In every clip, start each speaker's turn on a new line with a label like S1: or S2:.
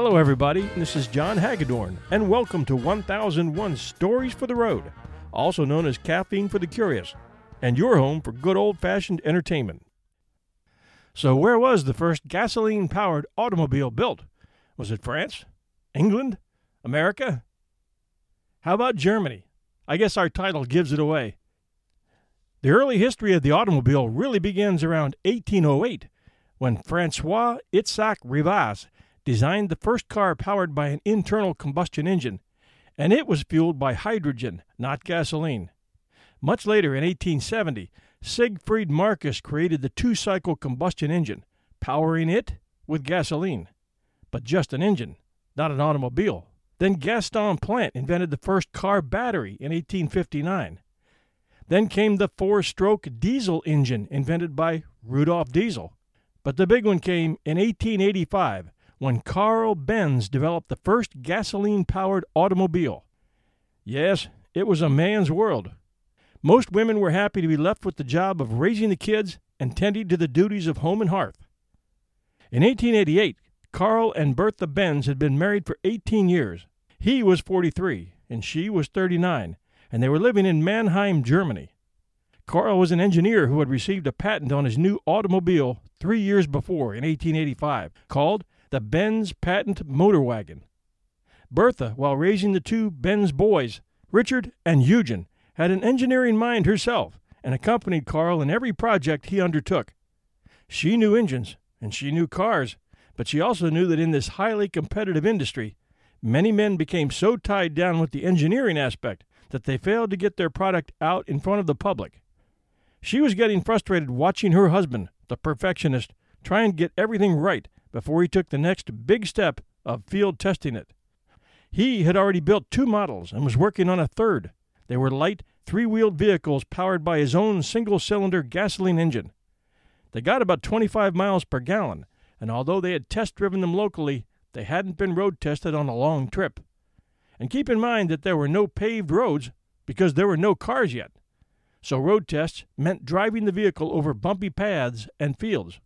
S1: Hello, everybody. This is John Hagedorn, and welcome to 1001 Stories for the Road, also known as Caffeine for the Curious, and your home for good old fashioned entertainment. So, where was the first gasoline powered automobile built? Was it France? England? America? How about Germany? I guess our title gives it away. The early history of the automobile really begins around 1808 when Francois Itzhak Rivaz designed the first car powered by an internal combustion engine, and it was fueled by hydrogen, not gasoline. Much later, in 1870, Siegfried Marcus created the two cycle combustion engine, powering it with gasoline. But just an engine, not an automobile. Then Gaston Planté invented the first car battery in 1859. Then came the four stroke diesel engine invented by Rudolf Diesel. But the big one came in 1885 when Carl Benz developed the first gasoline powered automobile. Yes, it was a man's world. Most women were happy to be left with the job of raising the kids and tending to the duties of home and hearth. In 1888, Carl and Bertha Benz had been married for 18 years. He was 43 and she was 39, and they were living in Mannheim, Germany. Carl was an engineer who had received a patent on his new automobile three years before in 1885, called the Benz Patent Motor Wagon. Bertha, while raising the two Benz boys, Richard and Eugen, had an engineering mind herself and accompanied Carl in every project he undertook. She knew engines and she knew cars, but she also knew that in this highly competitive industry, many men became so tied down with the engineering aspect that they failed to get their product out in front of the public. She was getting frustrated watching her husband, the perfectionist, try and get everything right before he took the next big step of field testing it. He had already built two models and was working on a third. They were light, three wheeled vehicles powered by his own single cylinder gasoline engine. They got about 25 miles per gallon, and although they had test driven them locally, they hadn't been road tested on a long trip. And keep in mind that there were no paved roads because there were no cars yet. So road tests meant driving the vehicle over bumpy paths and fields.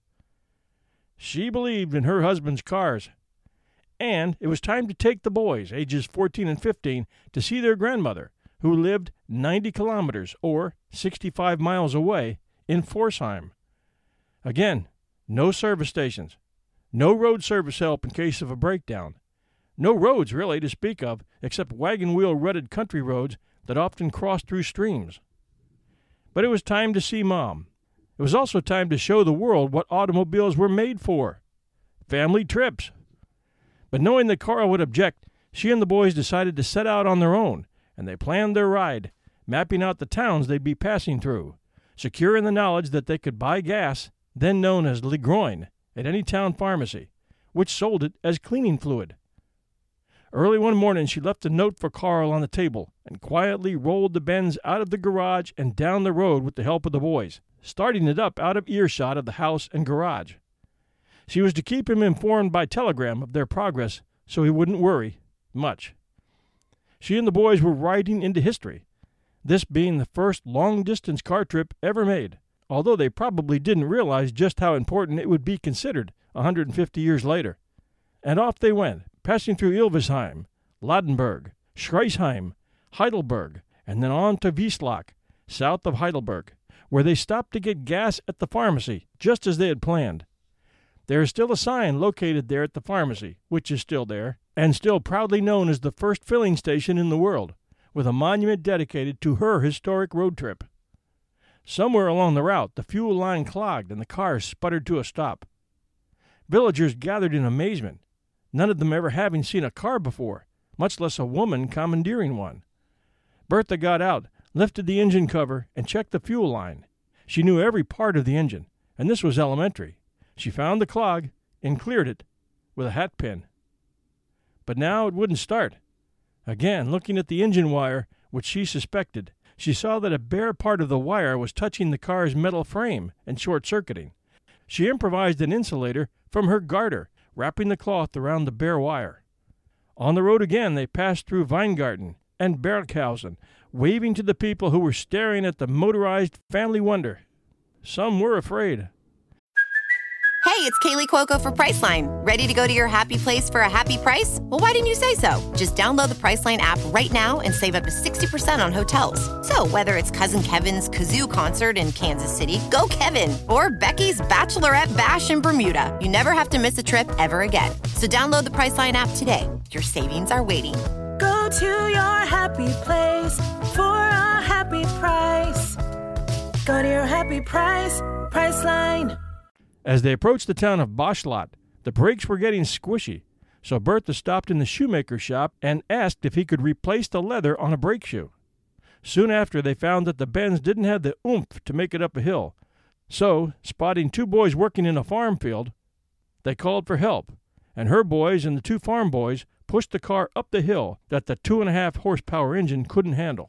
S1: She believed in her husband's cars. And it was time to take the boys, ages 14 and 15, to see their grandmother, who lived 90 kilometers, or 65 miles away, in Pforzheim. Again, no service stations, no road service help in case of a breakdown, no roads really to speak of except wagon wheel rutted country roads that often crossed through streams. But it was time to see Mom, it was also time to show the world what automobiles were made for family trips. But knowing that Carl would object, she and the boys decided to set out on their own, and they planned their ride, mapping out the towns they'd be passing through, secure in the knowledge that they could buy gas, then known as Ligroin, at any town pharmacy, which sold it as cleaning fluid. Early one morning she left a note for Carl on the table and quietly rolled the Benz out of the garage and down the road with the help of the boys starting it up out of earshot of the house and garage. She was to keep him informed by telegram of their progress so he wouldn't worry much. She and the boys were riding into history, this being the first long distance car trip ever made, although they probably didn't realize just how important it would be considered a 150 years later. And off they went, passing through Ilvesheim, Ladenburg, Schriesheim, Heidelberg, and then on to Wiesloch, south of Heidelberg where they stopped to get gas at the pharmacy, just as they had planned. There is still a sign located there at the pharmacy, which is still there, and still proudly known as the first filling station in the world, with a monument dedicated to her historic road trip. Somewhere along the route, the fuel line clogged and the cars sputtered to a stop. Villagers gathered in amazement, none of them ever having seen a car before, much less a woman commandeering one. Bertha got out lifted the engine cover, and checked the fuel line. She knew every part of the engine, and this was elementary. She found the clog and cleared it with a hat pin. But now it wouldn't start. Again, looking at the engine wire, which she suspected, she saw that a bare part of the wire was touching the car's metal frame and short circuiting. She improvised an insulator from her garter, wrapping the cloth around the bare wire. On the road again, they passed through Weingarten and Berghausen, waving to the people who were staring at the motorized family wonder. Some were afraid.
S2: Hey, it's Kaley Cuoco for Priceline. Ready to go to your happy place for a happy price? Well, why didn't you say so? Just download the Priceline app right now and save up to 60% on hotels. So, whether it's Cousin Kevin's Kazoo concert in Kansas City, go Kevin, or Becky's Bachelorette Bash in Bermuda, you never have to miss a trip ever again. So, download the Priceline app today. Your savings are waiting.
S3: To your happy place for a happy price. Go to your happy price, Priceline.
S1: As they approached the town of Bauschlott, the brakes were getting squishy, so Bertha stopped in the shoemaker shop and asked if he could replace the leather on a brake shoe. Soon after, they found that the Benz didn't have the oomph to make it up a hill, so, spotting two boys working in a farm field, they called for help, and her boys and the two farm boys pushed the car up the hill that the two and a half horsepower engine couldn't handle.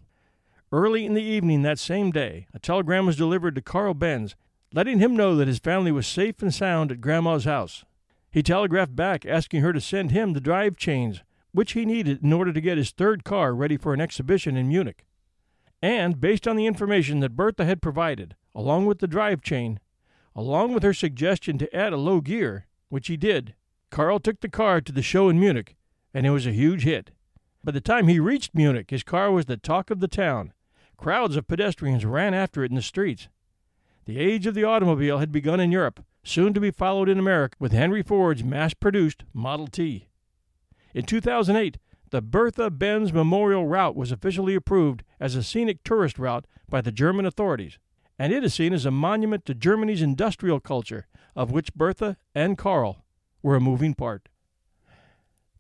S1: Early in the evening that same day, a telegram was delivered to Carl Benz letting him know that his family was safe and sound at Grandma's house. He telegraphed back asking her to send him the drive chains, which he needed in order to get his third car ready for an exhibition in Munich. And, based on the information that Bertha had provided, along with the drive chain, along with her suggestion to add a low gear, which he did, Carl took the car to the show in Munich, and it was a huge hit. By the time he reached Munich, his car was the talk of the town. Crowds of pedestrians ran after it in the streets. The age of the automobile had begun in Europe, soon to be followed in America with Henry Ford's mass produced Model T. In 2008, the Bertha Benz Memorial Route was officially approved as a scenic tourist route by the German authorities, and it is seen as a monument to Germany's industrial culture, of which Bertha and Karl were a moving part.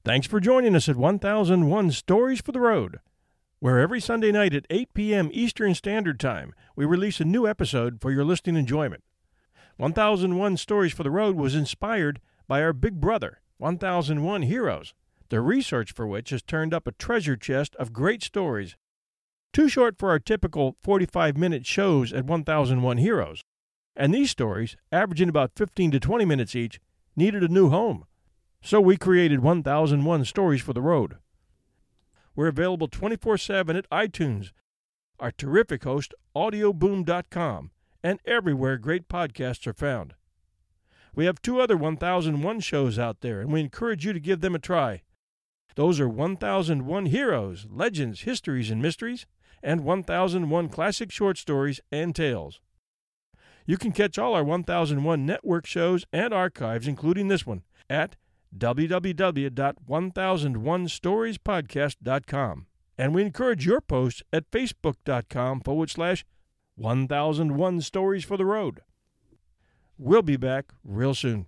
S1: Thanks for joining us at 1001 Stories for the Road where every Sunday night at 8 p.m. Eastern Standard Time, we release a new episode for your listening enjoyment. 1001 Stories for the Road was inspired by our Big Brother, 1001 Heroes, the research for which has turned up a treasure chest of great stories. Too short for our typical 45 minute shows at 1001 Heroes. And these stories, averaging about 15 to 20 minutes each, needed a new home. So we created 1001 Stories for the Road. We're available 24 7 at iTunes, our terrific host, audioboom.com, and everywhere great podcasts are found. We have two other 1001 shows out there, and we encourage you to give them a try. Those are 1001 Heroes, Legends, Histories, and Mysteries, and 1001 Classic Short Stories and Tales. You can catch all our 1001 network shows and archives, including this one, at www.1001storiespodcast.com. And we encourage your posts at facebook.com forward slash 1001 Stories for the Road. We'll be back real soon.